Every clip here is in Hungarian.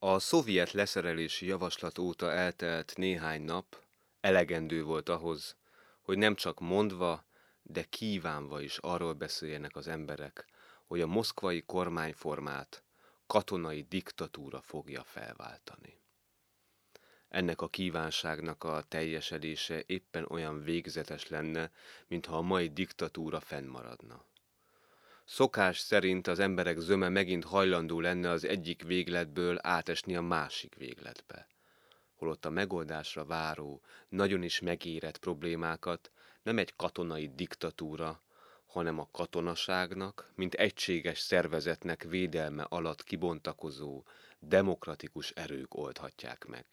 A szovjet leszerelési javaslat óta eltelt néhány nap elegendő volt ahhoz, hogy nem csak mondva, de kívánva is arról beszéljenek az emberek, hogy a moszkvai kormányformát katonai diktatúra fogja felváltani. Ennek a kívánságnak a teljesedése éppen olyan végzetes lenne, mintha a mai diktatúra fennmaradna. Szokás szerint az emberek zöme megint hajlandó lenne az egyik végletből átesni a másik végletbe. Holott a megoldásra váró, nagyon is megérett problémákat nem egy katonai diktatúra, hanem a katonaságnak, mint egységes szervezetnek védelme alatt kibontakozó, demokratikus erők oldhatják meg.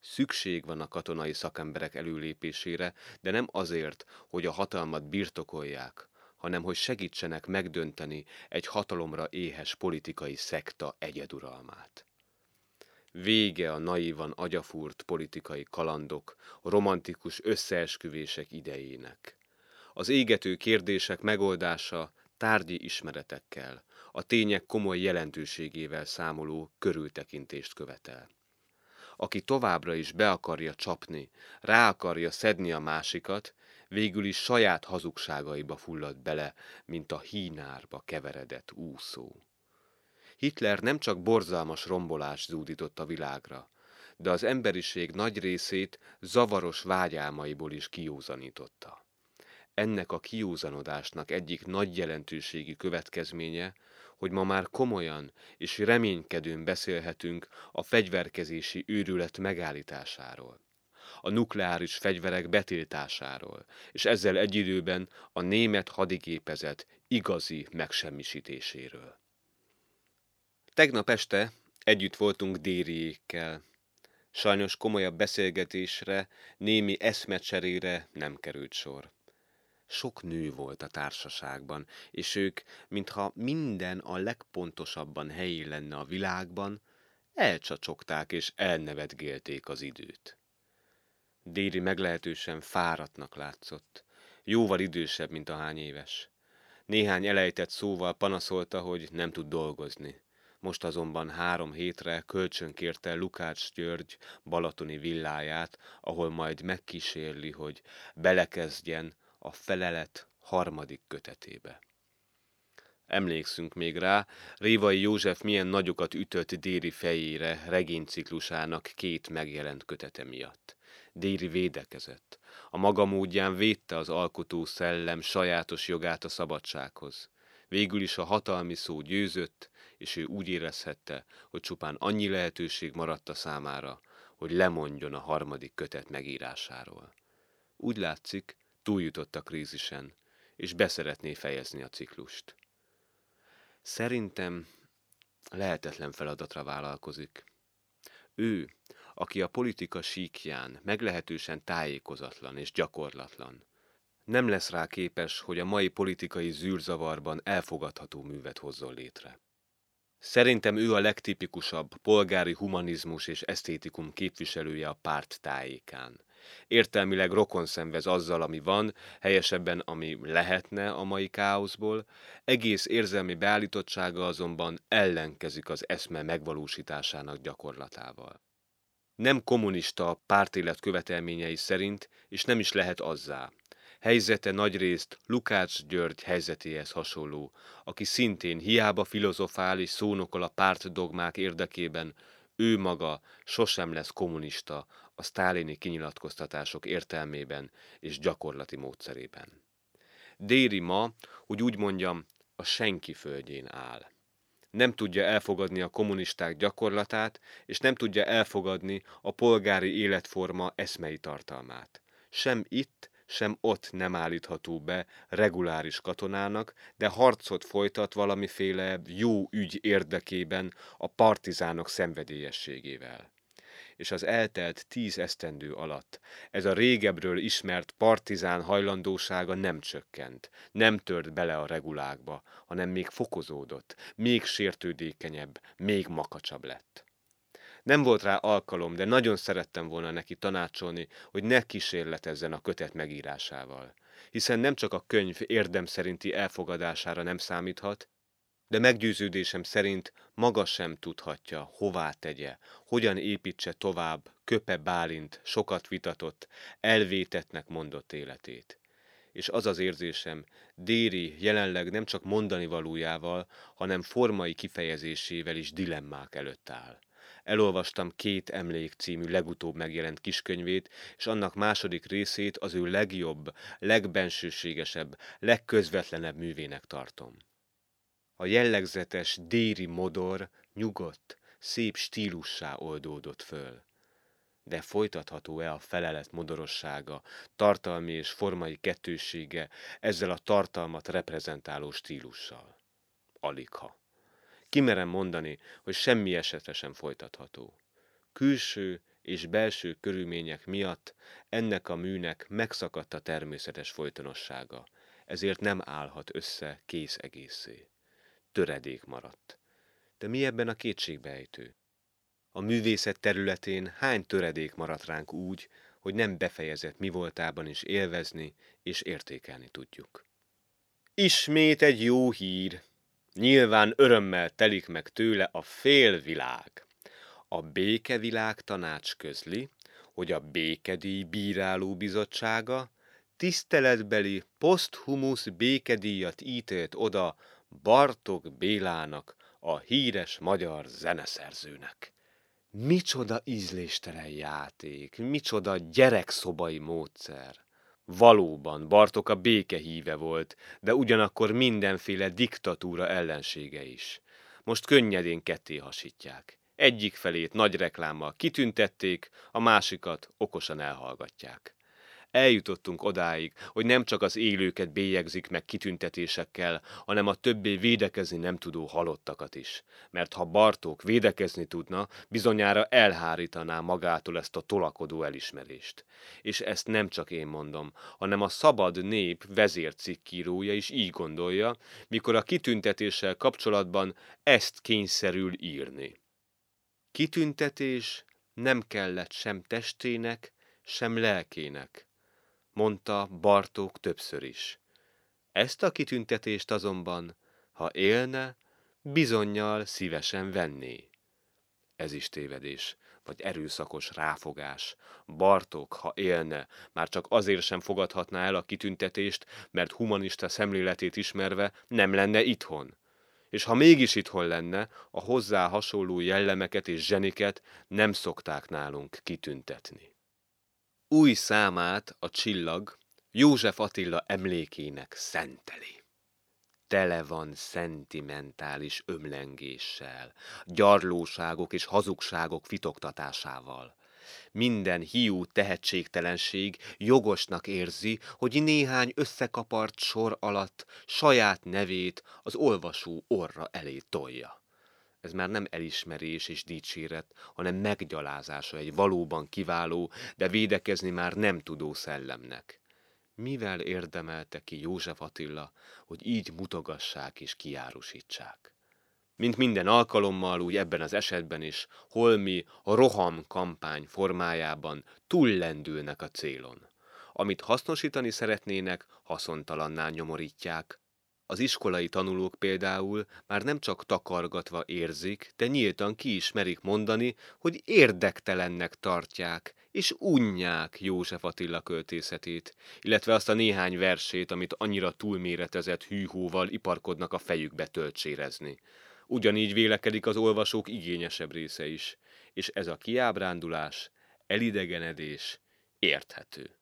Szükség van a katonai szakemberek előlépésére, de nem azért, hogy a hatalmat birtokolják, hanem hogy segítsenek megdönteni egy hatalomra éhes politikai szekta egyeduralmát. Vége a naívan agyafúrt politikai kalandok, a romantikus összeesküvések idejének. Az égető kérdések megoldása tárgyi ismeretekkel, a tények komoly jelentőségével számoló körültekintést követel. Aki továbbra is be akarja csapni, rá akarja szedni a másikat, végül is saját hazugságaiba fullad bele, mint a hínárba keveredett úszó. Hitler nem csak borzalmas rombolás zúdított a világra, de az emberiség nagy részét zavaros vágyálmaiból is kiúzanította. Ennek a kiúzanodásnak egyik nagy jelentőségi következménye, hogy ma már komolyan és reménykedőn beszélhetünk a fegyverkezési őrület megállításáról a nukleáris fegyverek betiltásáról, és ezzel egy időben a német hadigépezet igazi megsemmisítéséről. Tegnap este együtt voltunk Dériékkel. Sajnos komolyabb beszélgetésre, némi eszmecserére nem került sor. Sok nő volt a társaságban, és ők, mintha minden a legpontosabban helyén lenne a világban, elcsacsogták és elnevetgélték az időt. Déri meglehetősen fáradtnak látszott. Jóval idősebb, mint a hány éves. Néhány elejtett szóval panaszolta, hogy nem tud dolgozni. Most azonban három hétre kölcsön kérte Lukács György balatoni villáját, ahol majd megkísérli, hogy belekezdjen a felelet harmadik kötetébe. Emlékszünk még rá, Révai József milyen nagyokat ütött Déri fejére regényciklusának két megjelent kötete miatt. Déri védekezett. A maga módján védte az alkotó szellem sajátos jogát a szabadsághoz. Végül is a hatalmi szó győzött, és ő úgy érezhette, hogy csupán annyi lehetőség maradt a számára, hogy lemondjon a harmadik kötet megírásáról. Úgy látszik, túljutott a krízisen, és beszeretné fejezni a ciklust. Szerintem lehetetlen feladatra vállalkozik. Ő, aki a politika síkján meglehetősen tájékozatlan és gyakorlatlan. Nem lesz rá képes, hogy a mai politikai zűrzavarban elfogadható művet hozzon létre. Szerintem ő a legtipikusabb polgári humanizmus és esztétikum képviselője a párt tájékán. Értelmileg rokon szenvez azzal, ami van, helyesebben, ami lehetne a mai káoszból, egész érzelmi beállítottsága azonban ellenkezik az eszme megvalósításának gyakorlatával nem kommunista a pártélet követelményei szerint, és nem is lehet azzá. Helyzete nagyrészt Lukács György helyzetéhez hasonló, aki szintén hiába filozofál és szónokol a pártdogmák érdekében, ő maga sosem lesz kommunista a sztálini kinyilatkoztatások értelmében és gyakorlati módszerében. Déri ma, hogy úgy mondjam, a senki földjén áll nem tudja elfogadni a kommunisták gyakorlatát, és nem tudja elfogadni a polgári életforma eszmei tartalmát. Sem itt, sem ott nem állítható be reguláris katonának, de harcot folytat valamiféle jó ügy érdekében a partizánok szenvedélyességével és az eltelt tíz esztendő alatt ez a régebről ismert partizán hajlandósága nem csökkent, nem tört bele a regulákba, hanem még fokozódott, még sértődékenyebb, még makacsabb lett. Nem volt rá alkalom, de nagyon szerettem volna neki tanácsolni, hogy ne kísérletezzen a kötet megírásával. Hiszen nem csak a könyv érdem szerinti elfogadására nem számíthat, de meggyőződésem szerint maga sem tudhatja, hová tegye, hogyan építse tovább Köpe Bálint sokat vitatott, elvétetnek mondott életét. És az az érzésem, Déri jelenleg nem csak mondani valójával, hanem formai kifejezésével is dilemmák előtt áll. Elolvastam két emlék című legutóbb megjelent kiskönyvét, és annak második részét az ő legjobb, legbensőségesebb, legközvetlenebb művének tartom. A jellegzetes déri modor nyugodt, szép stílussá oldódott föl. De folytatható-e a felelet modorossága, tartalmi és formai kettősége ezzel a tartalmat reprezentáló stílussal? Aligha. Kimerem mondani, hogy semmi esetre sem folytatható. Külső és belső körülmények miatt ennek a műnek megszakadt a természetes folytonossága, ezért nem állhat össze kész egészé töredék maradt. De mi ebben a kétségbejtő? A művészet területén hány töredék maradt ránk úgy, hogy nem befejezett mi voltában is élvezni és értékelni tudjuk. Ismét egy jó hír. Nyilván örömmel telik meg tőle a félvilág. A békevilág tanács közli, hogy a békedíj bíráló bizottsága tiszteletbeli poszthumus békedíjat ítélt oda Bartok Bélának, a híres magyar zeneszerzőnek. Micsoda ízléstelen játék, micsoda gyerekszobai módszer. Valóban Bartok a béke híve volt, de ugyanakkor mindenféle diktatúra ellensége is. Most könnyedén ketté hasítják. Egyik felét nagy reklámmal kitüntették, a másikat okosan elhallgatják eljutottunk odáig, hogy nem csak az élőket bélyegzik meg kitüntetésekkel, hanem a többé védekezni nem tudó halottakat is. Mert ha Bartók védekezni tudna, bizonyára elhárítaná magától ezt a tolakodó elismerést. És ezt nem csak én mondom, hanem a Szabad Nép vezércikkírója is így gondolja, mikor a kitüntetéssel kapcsolatban ezt kényszerül írni. Kitüntetés nem kellett sem testének, sem lelkének mondta Bartók többször is. Ezt a kitüntetést azonban, ha élne, bizonyal szívesen venné. Ez is tévedés, vagy erőszakos ráfogás. Bartók, ha élne, már csak azért sem fogadhatná el a kitüntetést, mert humanista szemléletét ismerve nem lenne itthon. És ha mégis itthon lenne, a hozzá hasonló jellemeket és zseniket nem szokták nálunk kitüntetni. Új számát a csillag József Attila emlékének szenteli. Tele van szentimentális ömlengéssel, gyarlóságok és hazugságok fitoktatásával. Minden hiú tehetségtelenség jogosnak érzi, hogy néhány összekapart sor alatt saját nevét az olvasó orra elé tolja ez már nem elismerés és dicséret, hanem meggyalázása egy valóban kiváló, de védekezni már nem tudó szellemnek. Mivel érdemelte ki József Attila, hogy így mutogassák és kiárusítsák? Mint minden alkalommal, úgy ebben az esetben is, holmi a roham kampány formájában túllendülnek a célon. Amit hasznosítani szeretnének, haszontalanná nyomorítják, az iskolai tanulók például már nem csak takargatva érzik, de nyíltan ki is merik mondani, hogy érdektelennek tartják, és unják József Attila költészetét, illetve azt a néhány versét, amit annyira túlméretezett hűhóval iparkodnak a fejükbe töltsérezni. Ugyanígy vélekedik az olvasók igényesebb része is, és ez a kiábrándulás, elidegenedés érthető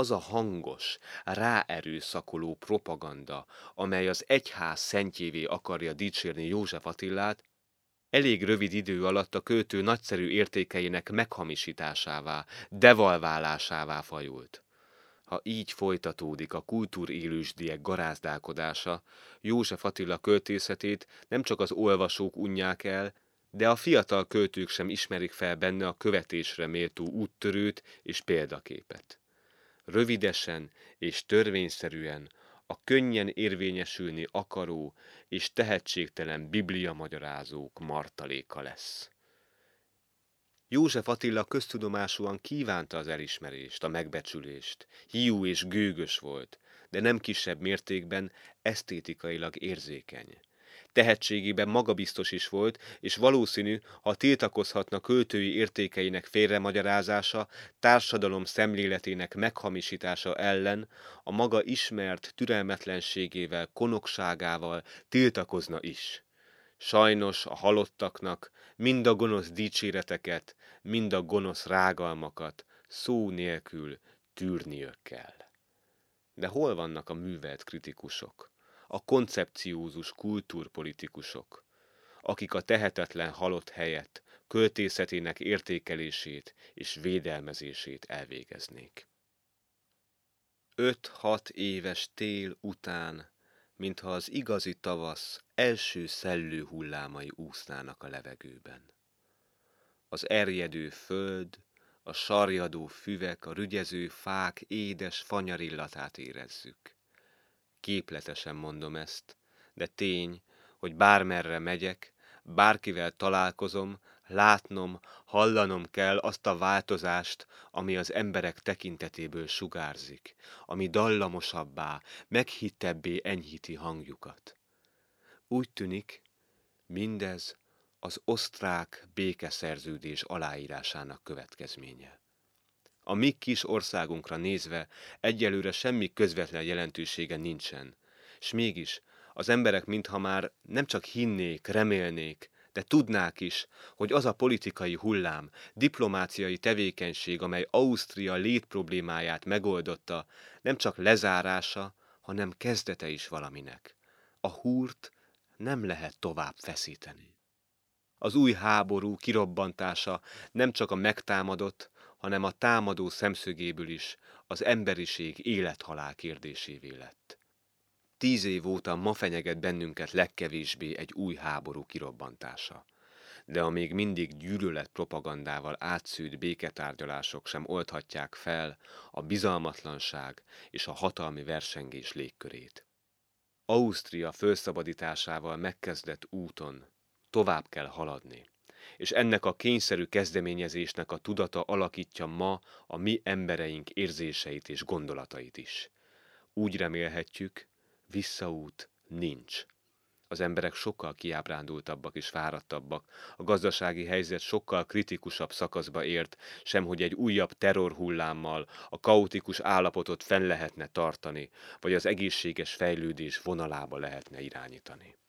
az a hangos, ráerőszakoló propaganda, amely az egyház szentjévé akarja dicsérni József Attillát, elég rövid idő alatt a költő nagyszerű értékeinek meghamisításává, devalválásává fajult. Ha így folytatódik a kultúrélősdiek garázdálkodása, József Attila költészetét nem csak az olvasók unják el, de a fiatal költők sem ismerik fel benne a követésre méltó úttörőt és példaképet rövidesen és törvényszerűen a könnyen érvényesülni akaró és tehetségtelen biblia magyarázók martaléka lesz. József Attila köztudomásúan kívánta az elismerést, a megbecsülést, hiú és gőgös volt, de nem kisebb mértékben esztétikailag érzékeny. Tehetségében magabiztos is volt, és valószínű, ha tiltakozhatna költői értékeinek félremagyarázása, társadalom szemléletének meghamisítása ellen, a maga ismert türelmetlenségével, konokságával tiltakozna is. Sajnos a halottaknak mind a gonosz dicséreteket, mind a gonosz rágalmakat szó nélkül tűrniük kell. De hol vannak a művelt kritikusok, a koncepciózus kultúrpolitikusok, akik a tehetetlen halott helyett költészetének értékelését és védelmezését elvégeznék? Öt-hat éves tél után, mintha az igazi tavasz első szellő hullámai úsznának a levegőben. Az erjedő föld, a sarjadó füvek, a rügyező fák édes fanyarillatát érezzük. Képletesen mondom ezt, de tény, hogy bármerre megyek, bárkivel találkozom, látnom, hallanom kell azt a változást, ami az emberek tekintetéből sugárzik, ami dallamosabbá, meghittebbé enyhíti hangjukat. Úgy tűnik, mindez az osztrák békeszerződés aláírásának következménye. A mi kis országunkra nézve egyelőre semmi közvetlen jelentősége nincsen, s mégis az emberek mintha már nem csak hinnék, remélnék, de tudnák is, hogy az a politikai hullám, diplomáciai tevékenység, amely Ausztria létproblémáját megoldotta, nem csak lezárása, hanem kezdete is valaminek. A húrt nem lehet tovább feszíteni. Az új háború kirobbantása nem csak a megtámadott, hanem a támadó szemszögéből is az emberiség élethalál kérdésévé lett. Tíz év óta ma fenyeget bennünket legkevésbé egy új háború kirobbantása. De a még mindig gyűlölet propagandával átszűd béketárgyalások sem oldhatják fel a bizalmatlanság és a hatalmi versengés légkörét. Ausztria felszabadításával megkezdett úton tovább kell haladni. És ennek a kényszerű kezdeményezésnek a tudata alakítja ma a mi embereink érzéseit és gondolatait is. Úgy remélhetjük, visszaút nincs. Az emberek sokkal kiábrándultabbak és fáradtabbak, a gazdasági helyzet sokkal kritikusabb szakaszba ért, sem hogy egy újabb terrorhullámmal a kaotikus állapotot fenn lehetne tartani, vagy az egészséges fejlődés vonalába lehetne irányítani.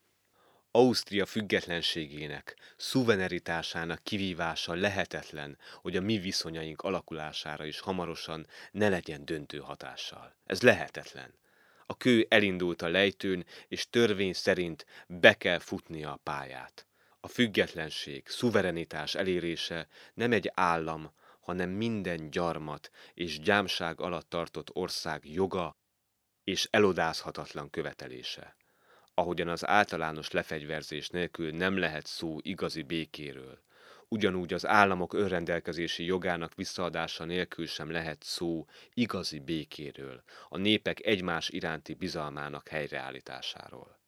Ausztria függetlenségének, szuveneritásának kivívása lehetetlen, hogy a mi viszonyaink alakulására is hamarosan ne legyen döntő hatással. Ez lehetetlen. A kő elindult a lejtőn, és törvény szerint be kell futnia a pályát. A függetlenség, szuverenitás elérése nem egy állam, hanem minden gyarmat és gyámság alatt tartott ország joga és elodázhatatlan követelése ahogyan az általános lefegyverzés nélkül nem lehet szó igazi békéről. Ugyanúgy az államok önrendelkezési jogának visszaadása nélkül sem lehet szó igazi békéről, a népek egymás iránti bizalmának helyreállításáról.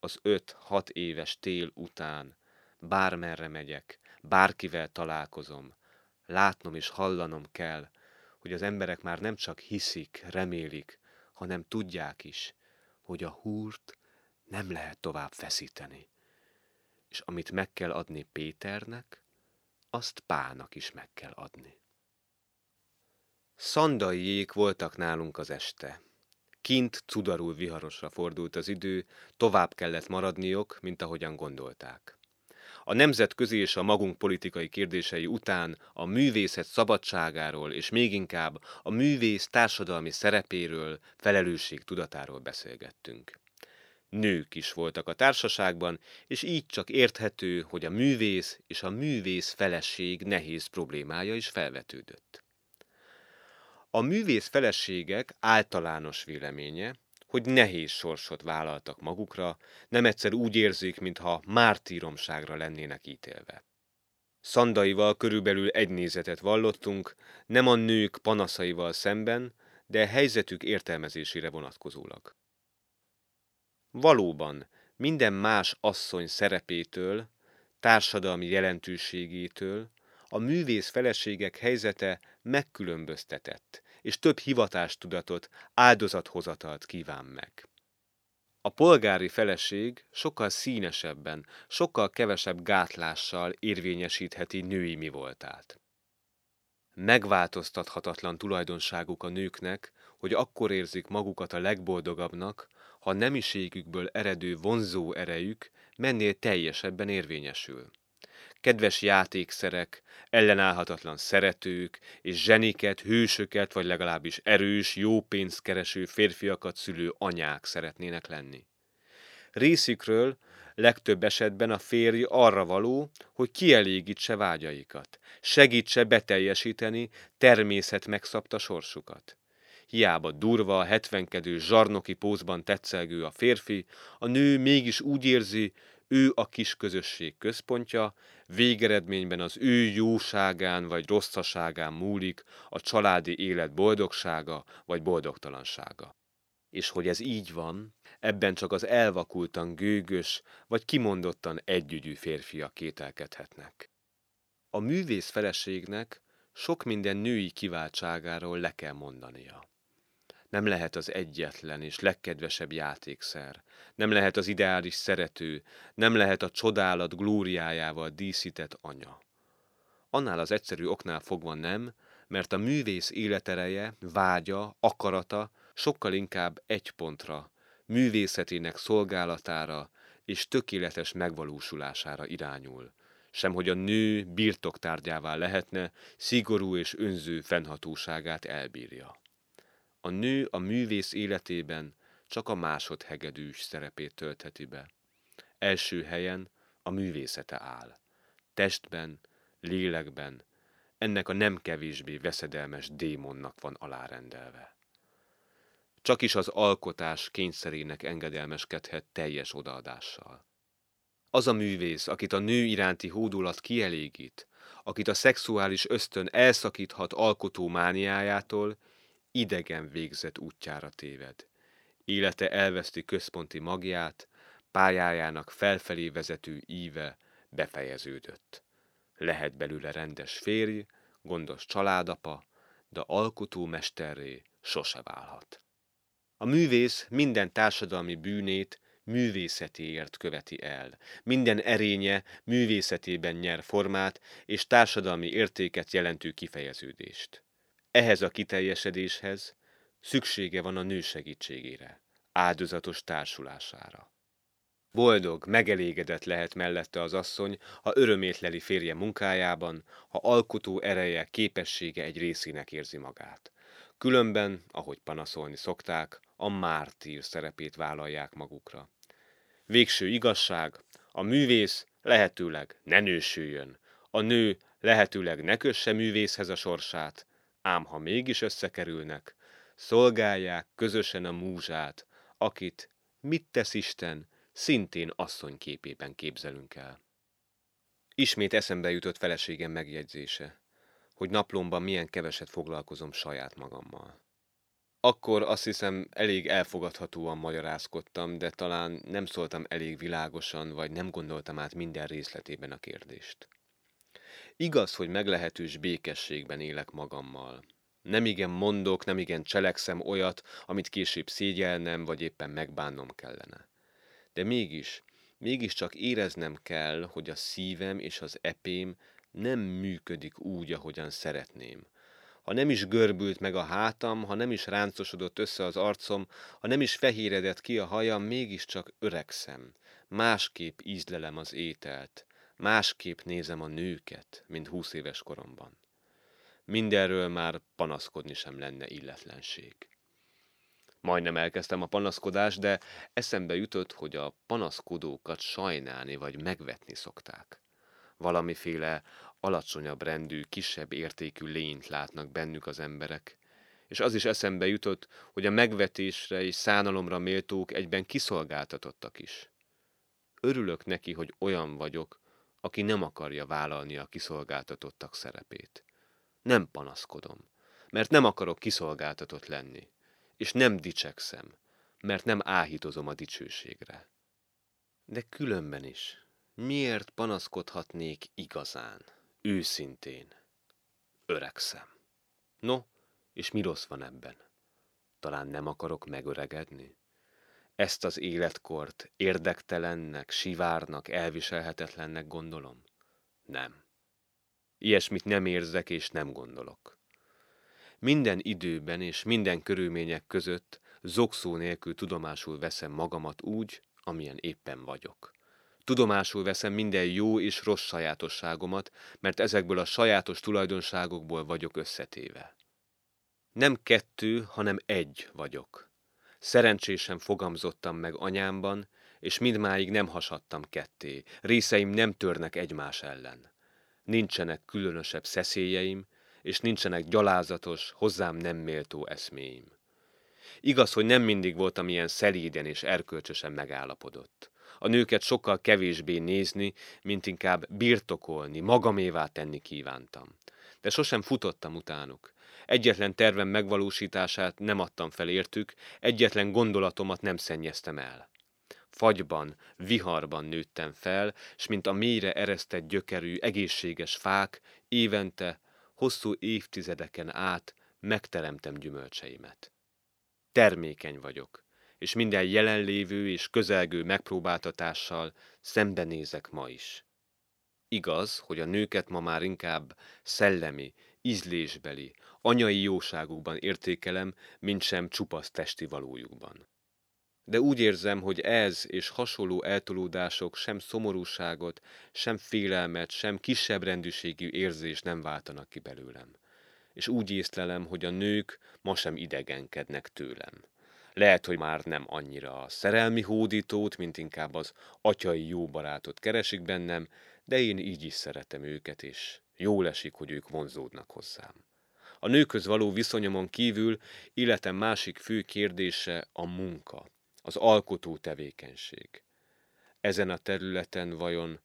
Az öt-hat éves tél után bármerre megyek, bárkivel találkozom, látnom és hallanom kell, hogy az emberek már nem csak hiszik, remélik, hanem tudják is, hogy a húrt nem lehet tovább feszíteni. És amit meg kell adni Péternek, azt Pának is meg kell adni. Szandaiék voltak nálunk az este. Kint cudarul viharosra fordult az idő, tovább kellett maradniok, mint ahogyan gondolták. A nemzetközi és a magunk politikai kérdései után a művészet szabadságáról és még inkább a művész társadalmi szerepéről, felelősség tudatáról beszélgettünk nők is voltak a társaságban, és így csak érthető, hogy a művész és a művész feleség nehéz problémája is felvetődött. A művész feleségek általános véleménye, hogy nehéz sorsot vállaltak magukra, nem egyszer úgy érzik, mintha mártíromságra lennének ítélve. Szandaival körülbelül egy nézetet vallottunk, nem a nők panaszaival szemben, de helyzetük értelmezésére vonatkozólag. Valóban, minden más asszony szerepétől, társadalmi jelentőségétől, a művész feleségek helyzete megkülönböztetett, és több hivatástudatot, áldozathozatalt kíván meg. A polgári feleség sokkal színesebben, sokkal kevesebb gátlással érvényesítheti női mi voltát. Megváltoztathatatlan tulajdonságuk a nőknek, hogy akkor érzik magukat a legboldogabbnak, ha nemiségükből eredő vonzó erejük mennél teljesebben érvényesül. Kedves játékszerek, ellenállhatatlan szeretők és zseniket, hősöket, vagy legalábbis erős, jó pénzt kereső férfiakat szülő anyák szeretnének lenni. Részükről legtöbb esetben a férj arra való, hogy kielégítse vágyaikat, segítse beteljesíteni természet megszabta sorsukat. Hiába durva, hetvenkedő, zsarnoki pózban tetszelgő a férfi, a nő mégis úgy érzi, ő a kis közösség központja, végeredményben az ő jóságán vagy rosszaságán múlik a családi élet boldogsága vagy boldogtalansága. És hogy ez így van, ebben csak az elvakultan gőgös vagy kimondottan együgyű férfiak kételkedhetnek. A művész feleségnek sok minden női kiváltságáról le kell mondania nem lehet az egyetlen és legkedvesebb játékszer, nem lehet az ideális szerető, nem lehet a csodálat glóriájával díszített anya. Annál az egyszerű oknál fogva nem, mert a művész életereje, vágya, akarata sokkal inkább egy pontra, művészetének szolgálatára és tökéletes megvalósulására irányul, sem hogy a nő birtoktárgyává lehetne, szigorú és önző fennhatóságát elbírja. A nő a művész életében csak a másodhegedűs szerepét töltheti be. Első helyen a művészete áll. Testben, lélekben, ennek a nem kevésbé veszedelmes démonnak van alárendelve. Csak is az alkotás kényszerének engedelmeskedhet teljes odaadással. Az a művész, akit a nő iránti hódulat kielégít, akit a szexuális ösztön elszakíthat alkotó mániájától, idegen végzet útjára téved. Élete elveszti központi magját, pályájának felfelé vezető íve befejeződött. Lehet belőle rendes férj, gondos családapa, de alkotó mesterré sose válhat. A művész minden társadalmi bűnét művészetéért követi el. Minden erénye művészetében nyer formát és társadalmi értéket jelentő kifejeződést. Ehhez a kiteljesedéshez szüksége van a nő segítségére, áldozatos társulására. Boldog, megelégedett lehet mellette az asszony, ha örömét leli férje munkájában, ha alkotó ereje, képessége egy részének érzi magát. Különben, ahogy panaszolni szokták, a mártír szerepét vállalják magukra. Végső igazság, a művész lehetőleg ne nősüljön, a nő lehetőleg ne kösse művészhez a sorsát, ám ha mégis összekerülnek, szolgálják közösen a múzsát, akit, mit tesz Isten, szintén asszonyképében képzelünk el. Ismét eszembe jutott feleségem megjegyzése, hogy naplomban milyen keveset foglalkozom saját magammal. Akkor azt hiszem elég elfogadhatóan magyarázkodtam, de talán nem szóltam elég világosan, vagy nem gondoltam át minden részletében a kérdést. Igaz, hogy meglehetős békességben élek magammal. Nem igen mondok, nem igen cselekszem olyat, amit később szégyelnem, vagy éppen megbánnom kellene. De mégis, mégiscsak éreznem kell, hogy a szívem és az epém nem működik úgy, ahogyan szeretném. Ha nem is görbült meg a hátam, ha nem is ráncosodott össze az arcom, ha nem is fehéredett ki a hajam, mégiscsak öregszem. Másképp ízlelem az ételt Másképp nézem a nőket, mint húsz éves koromban. Mindenről már panaszkodni sem lenne illetlenség. Majdnem elkezdtem a panaszkodást, de eszembe jutott, hogy a panaszkodókat sajnálni vagy megvetni szokták. Valamiféle alacsonyabb rendű, kisebb értékű lényt látnak bennük az emberek, és az is eszembe jutott, hogy a megvetésre és szánalomra méltók egyben kiszolgáltatottak is. Örülök neki, hogy olyan vagyok, aki nem akarja vállalni a kiszolgáltatottak szerepét. Nem panaszkodom, mert nem akarok kiszolgáltatott lenni, és nem dicsekszem, mert nem áhítozom a dicsőségre. De különben is, miért panaszkodhatnék igazán, őszintén? Öregszem. No, és mi rossz van ebben? Talán nem akarok megöregedni? Ezt az életkort érdektelennek, sivárnak, elviselhetetlennek gondolom? Nem. Ilyesmit nem érzek és nem gondolok. Minden időben és minden körülmények között zokszó nélkül tudomásul veszem magamat úgy, amilyen éppen vagyok. Tudomásul veszem minden jó és rossz sajátosságomat, mert ezekből a sajátos tulajdonságokból vagyok összetéve. Nem kettő, hanem egy vagyok. Szerencsésen fogamzottam meg anyámban, és mindmáig nem hasadtam ketté, részeim nem törnek egymás ellen. Nincsenek különösebb szeszélyeim, és nincsenek gyalázatos, hozzám nem méltó eszméim. Igaz, hogy nem mindig voltam ilyen szelíden és erkölcsösen megállapodott. A nőket sokkal kevésbé nézni, mint inkább birtokolni, magamévá tenni kívántam. De sosem futottam utánuk. Egyetlen tervem megvalósítását nem adtam fel értük, egyetlen gondolatomat nem szennyeztem el. Fagyban, viharban nőttem fel, s mint a mélyre eresztett gyökerű, egészséges fák, évente, hosszú évtizedeken át megteremtem gyümölcseimet. Termékeny vagyok, és minden jelenlévő és közelgő megpróbáltatással szembenézek ma is. Igaz, hogy a nőket ma már inkább szellemi, ízlésbeli, anyai jóságukban értékelem, mint sem csupasz testi valójukban. De úgy érzem, hogy ez és hasonló eltolódások sem szomorúságot, sem félelmet, sem kisebb rendűségű érzés nem váltanak ki belőlem. És úgy észlelem, hogy a nők ma sem idegenkednek tőlem. Lehet, hogy már nem annyira a szerelmi hódítót, mint inkább az atyai jó barátot keresik bennem, de én így is szeretem őket, és jól esik, hogy ők vonzódnak hozzám. A nőköz való viszonyomon kívül életem másik fő kérdése a munka, az alkotó tevékenység. Ezen a területen vajon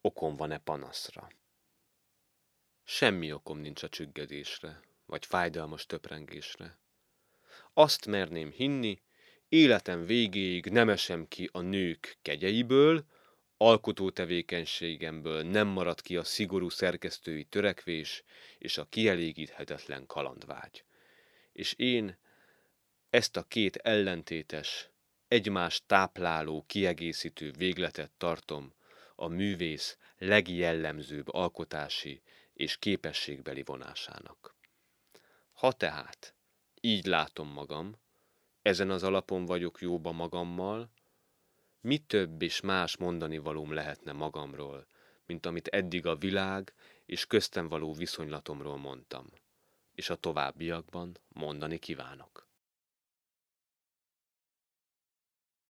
okom van-e panaszra? Semmi okom nincs a csüggedésre, vagy fájdalmas töprengésre. Azt merném hinni, életem végéig nem esem ki a nők kegyeiből, alkotó tevékenységemből nem marad ki a szigorú szerkesztői törekvés és a kielégíthetetlen kalandvágy. És én ezt a két ellentétes, egymást tápláló, kiegészítő végletet tartom a művész legjellemzőbb alkotási és képességbeli vonásának. Ha tehát így látom magam, ezen az alapon vagyok jóba magammal, mi több és más mondani valóm lehetne magamról, mint amit eddig a világ és köztem való viszonylatomról mondtam, és a továbbiakban mondani kívánok.